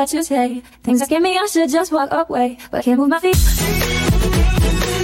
what you say. Things that scare me, I should just walk away, but I can't move my feet.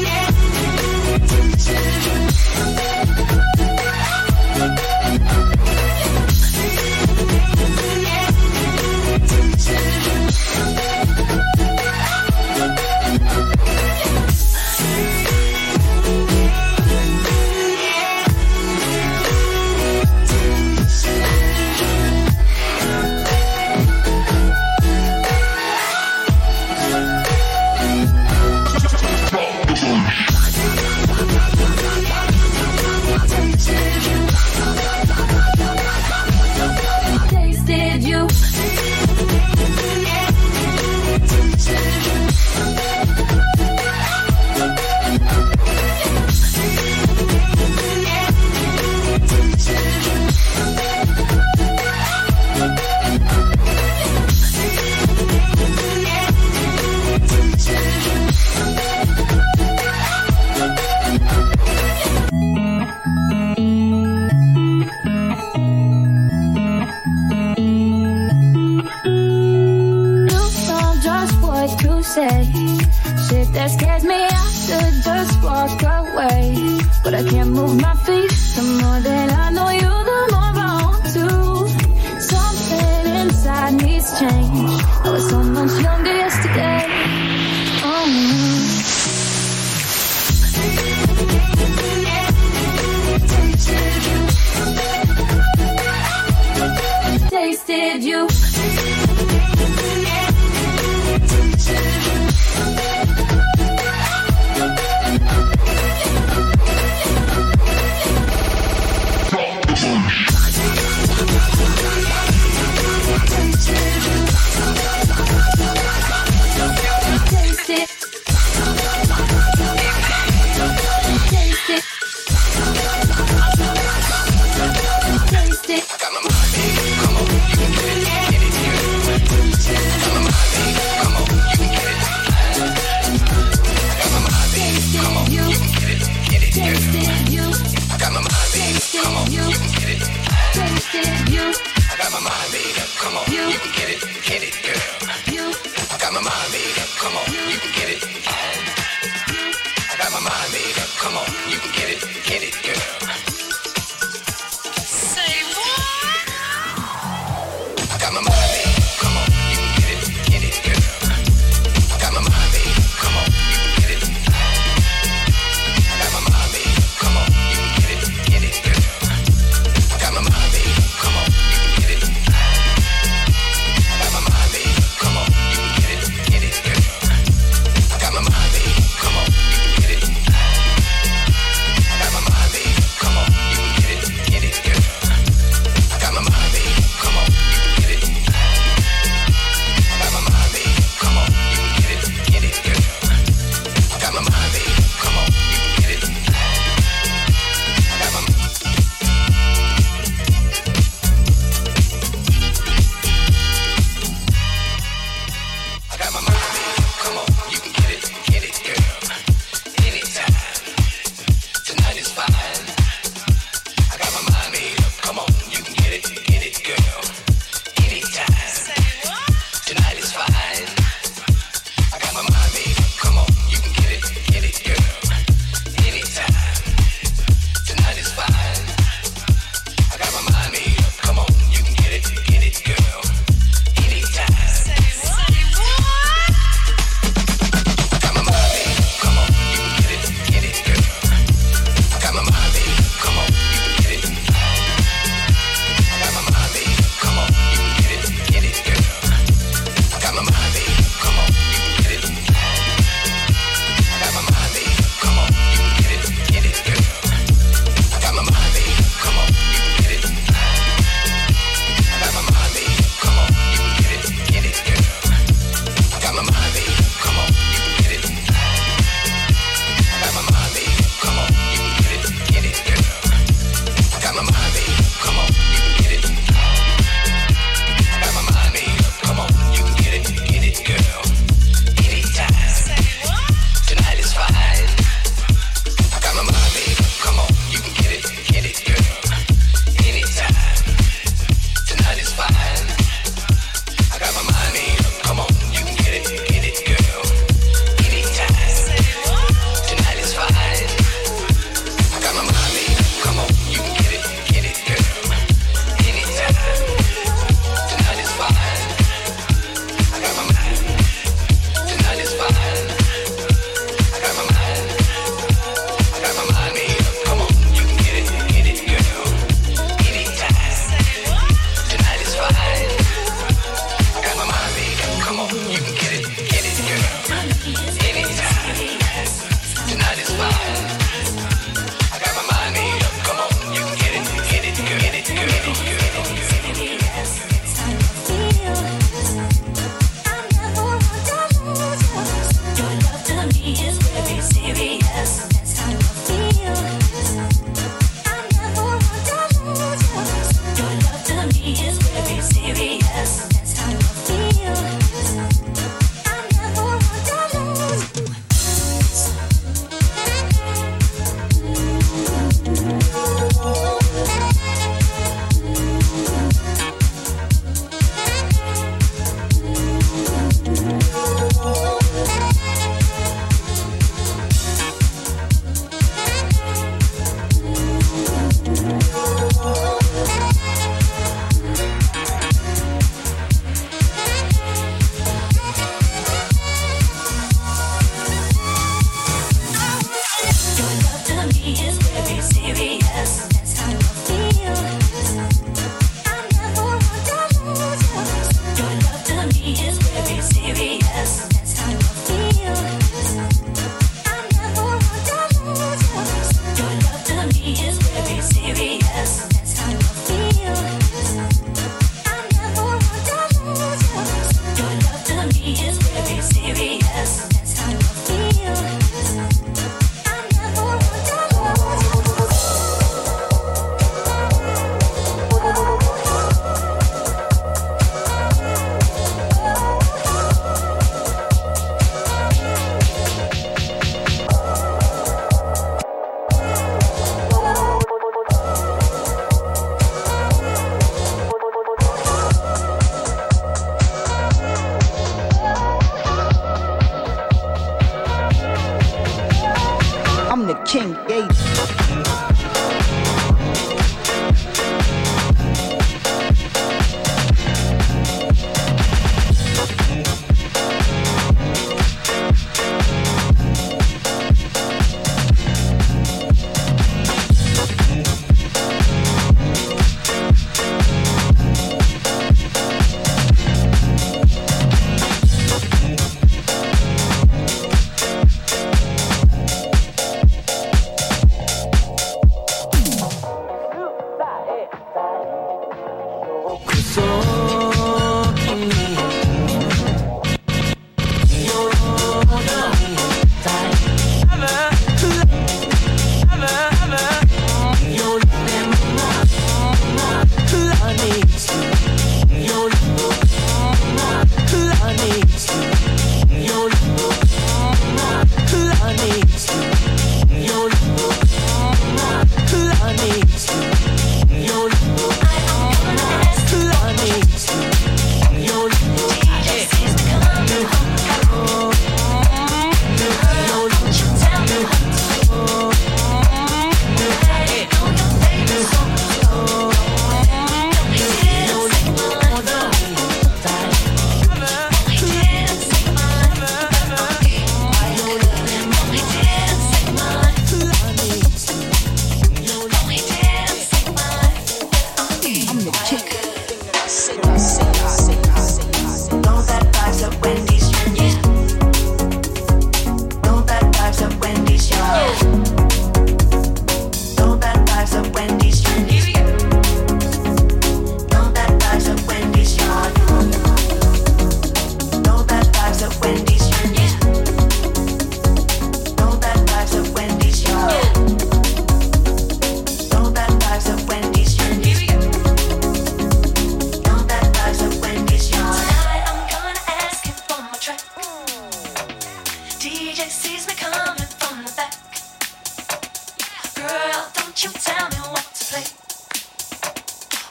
I got my mind made up, come on. You, can get it, get it, girl. You, I got my mind made up, come on. You, you can get it. I got my mind made up, come on.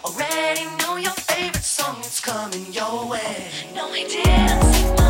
Already know your favorite song, it's coming your way. No, I didn't see my.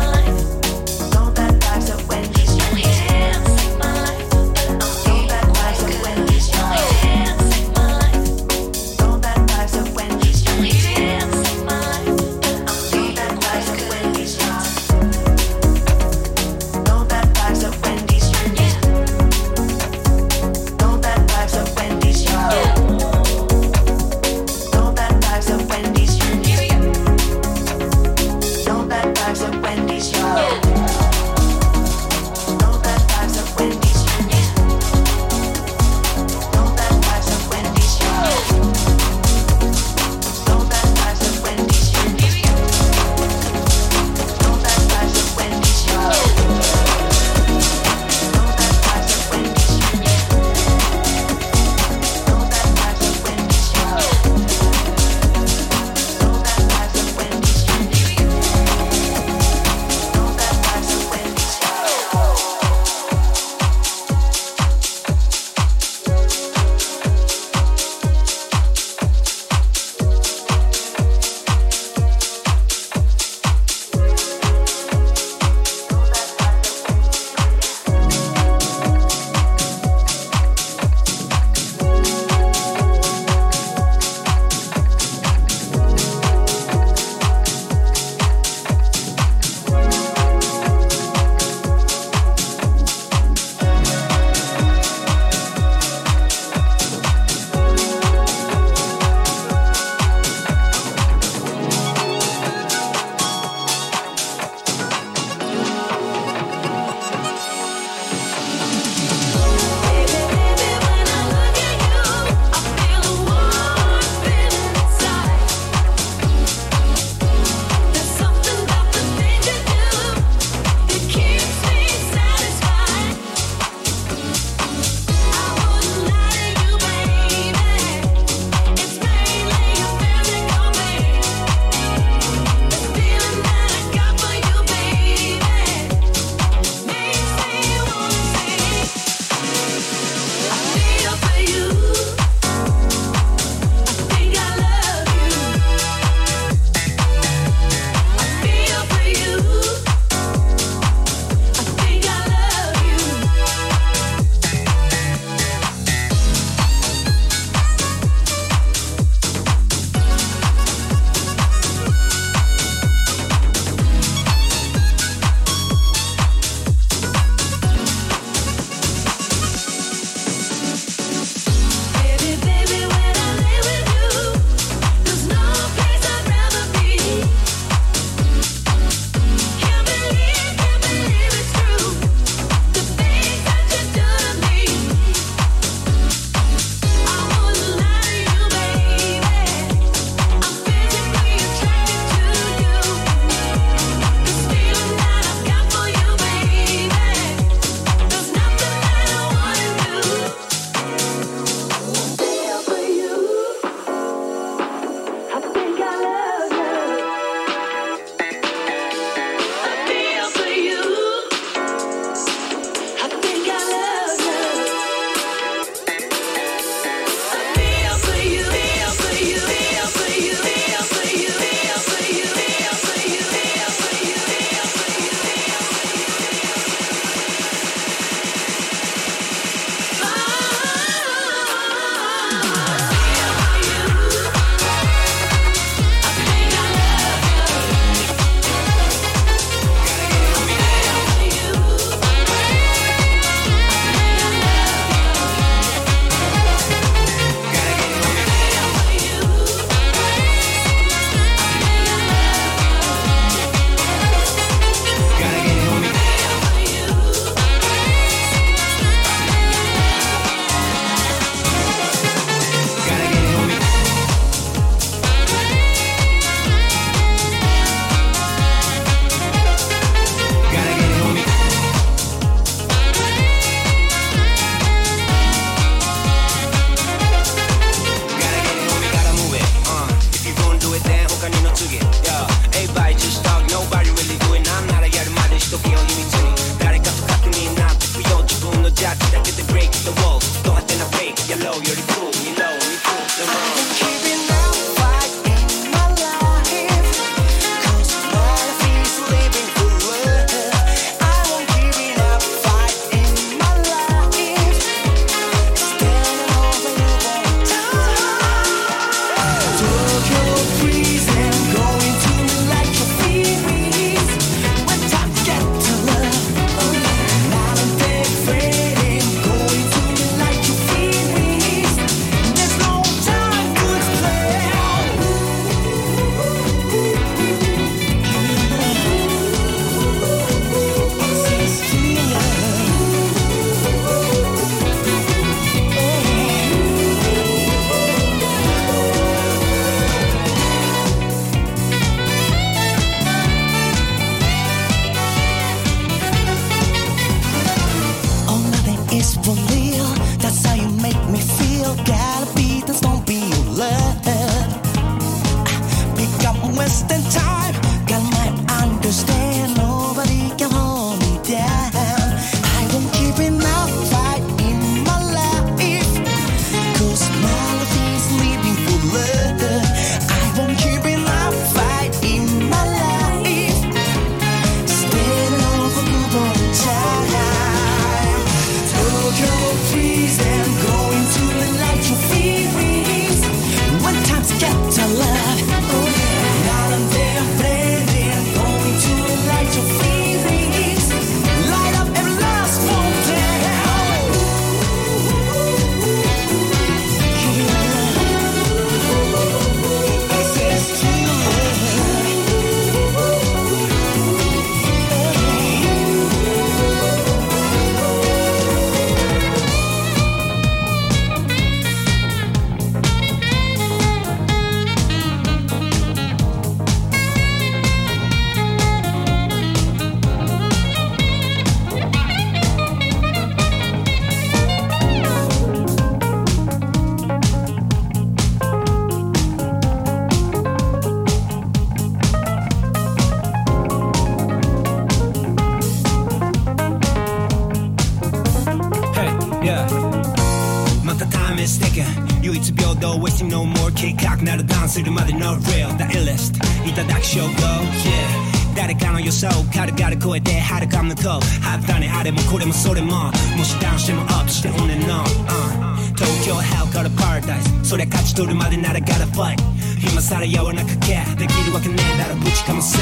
京 Hell から Paradise それ勝ち取るまでなら gotta fight 今さら柔らかけできるわけねえだろぶちかませ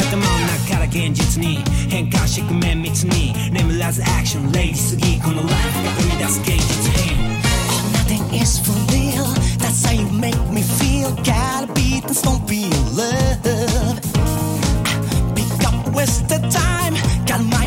頭の中から現実に変換してく綿密に眠らずアクションレイジすぎこのライフが生み出す芸術品 Nothing is for real. That's how you make me feel. Gotta beat this, don't be in love. I pick up wasted time. God might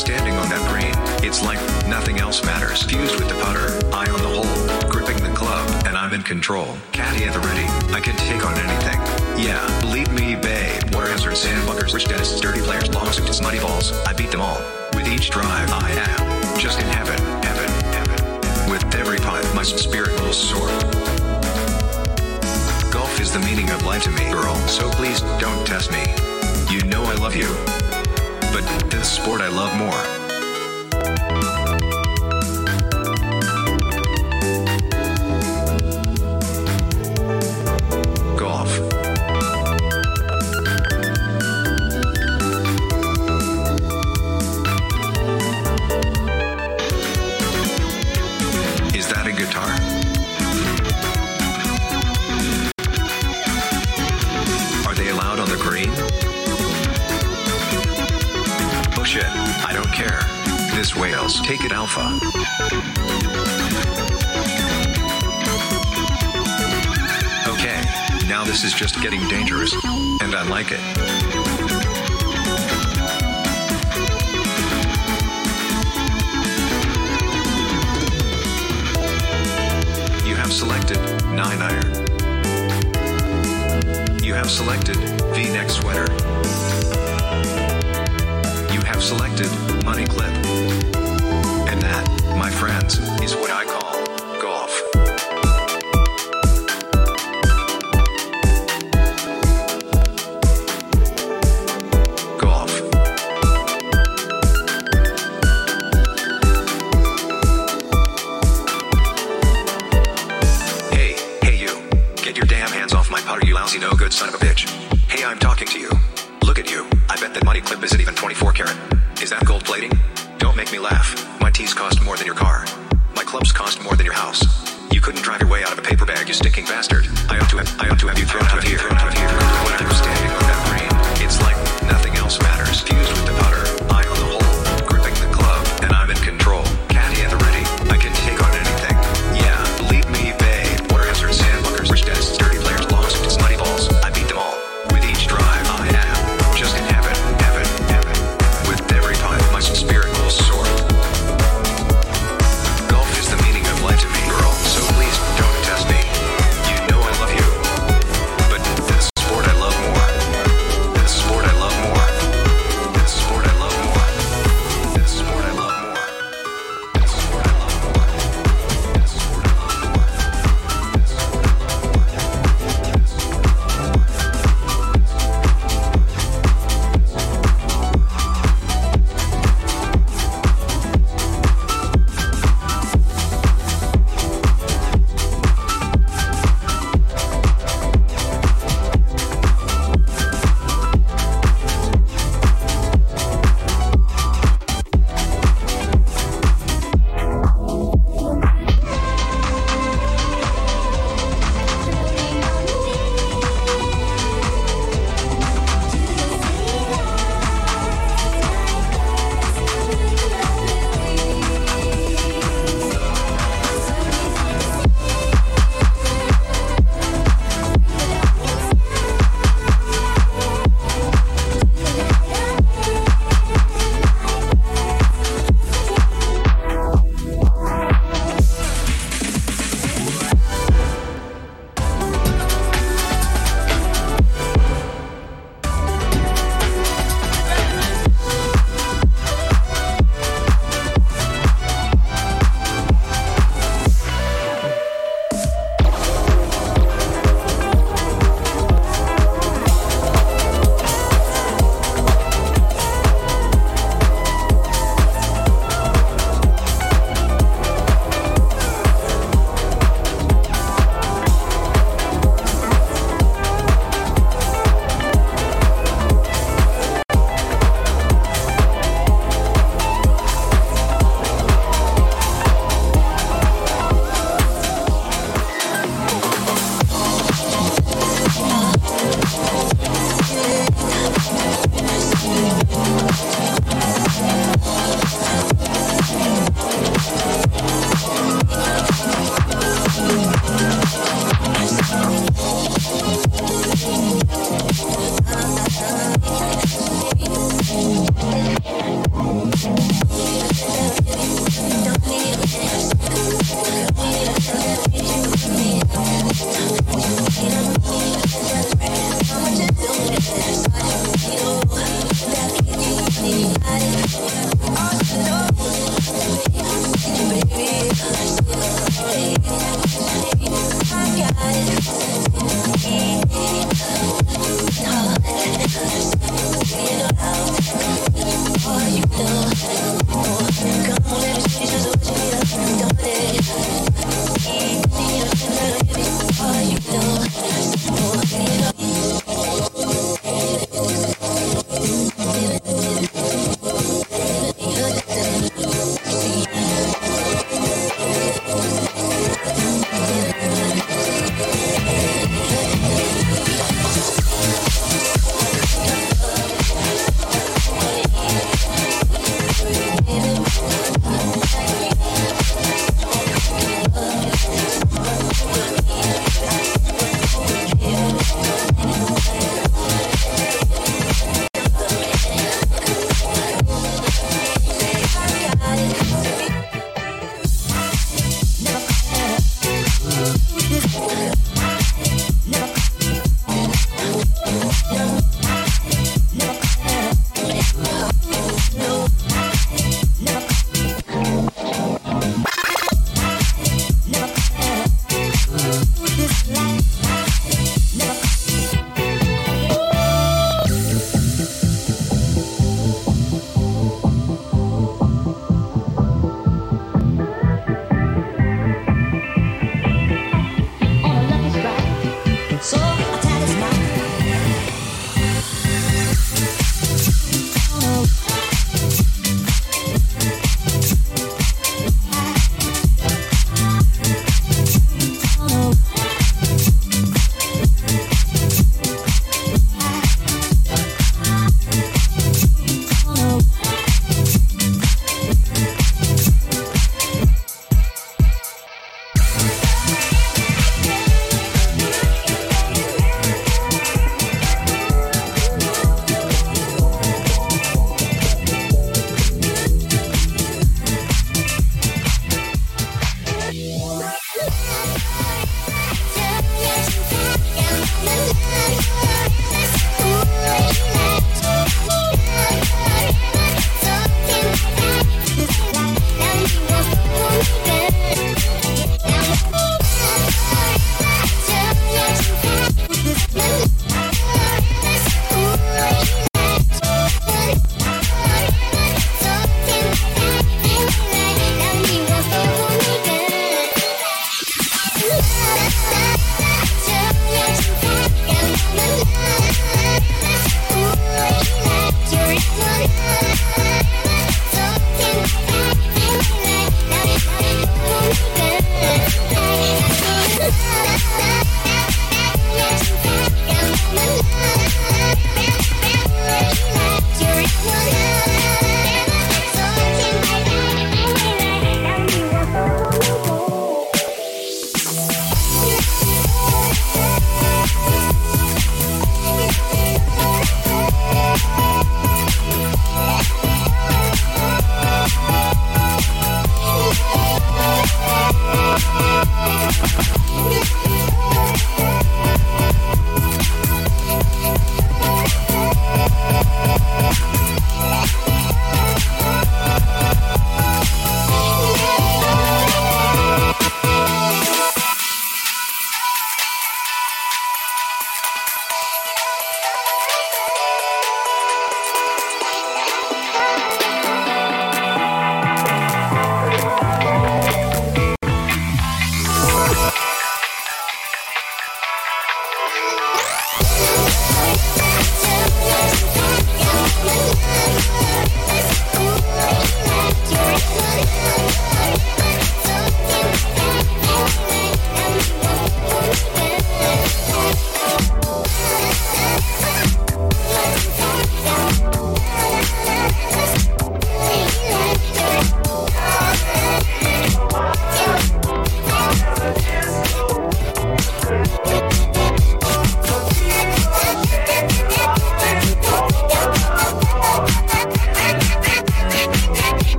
standing on that green, it's like nothing else matters. Fused with the putter, eye on the hole, gripping the club, and I'm in control. Caddy at the ready, I can take on anything. Yeah, believe me, babe. Water hazards, sandbunkers, rich dentists, dirty players, lawsuits, muddy balls. I beat them all. With each drive, I am just in heaven, heaven, heaven. With every putt, my spirit will soar. Golf is the meaning of life to me, girl. So please don't test me. You know I love you. But this sport I love more. And I like it.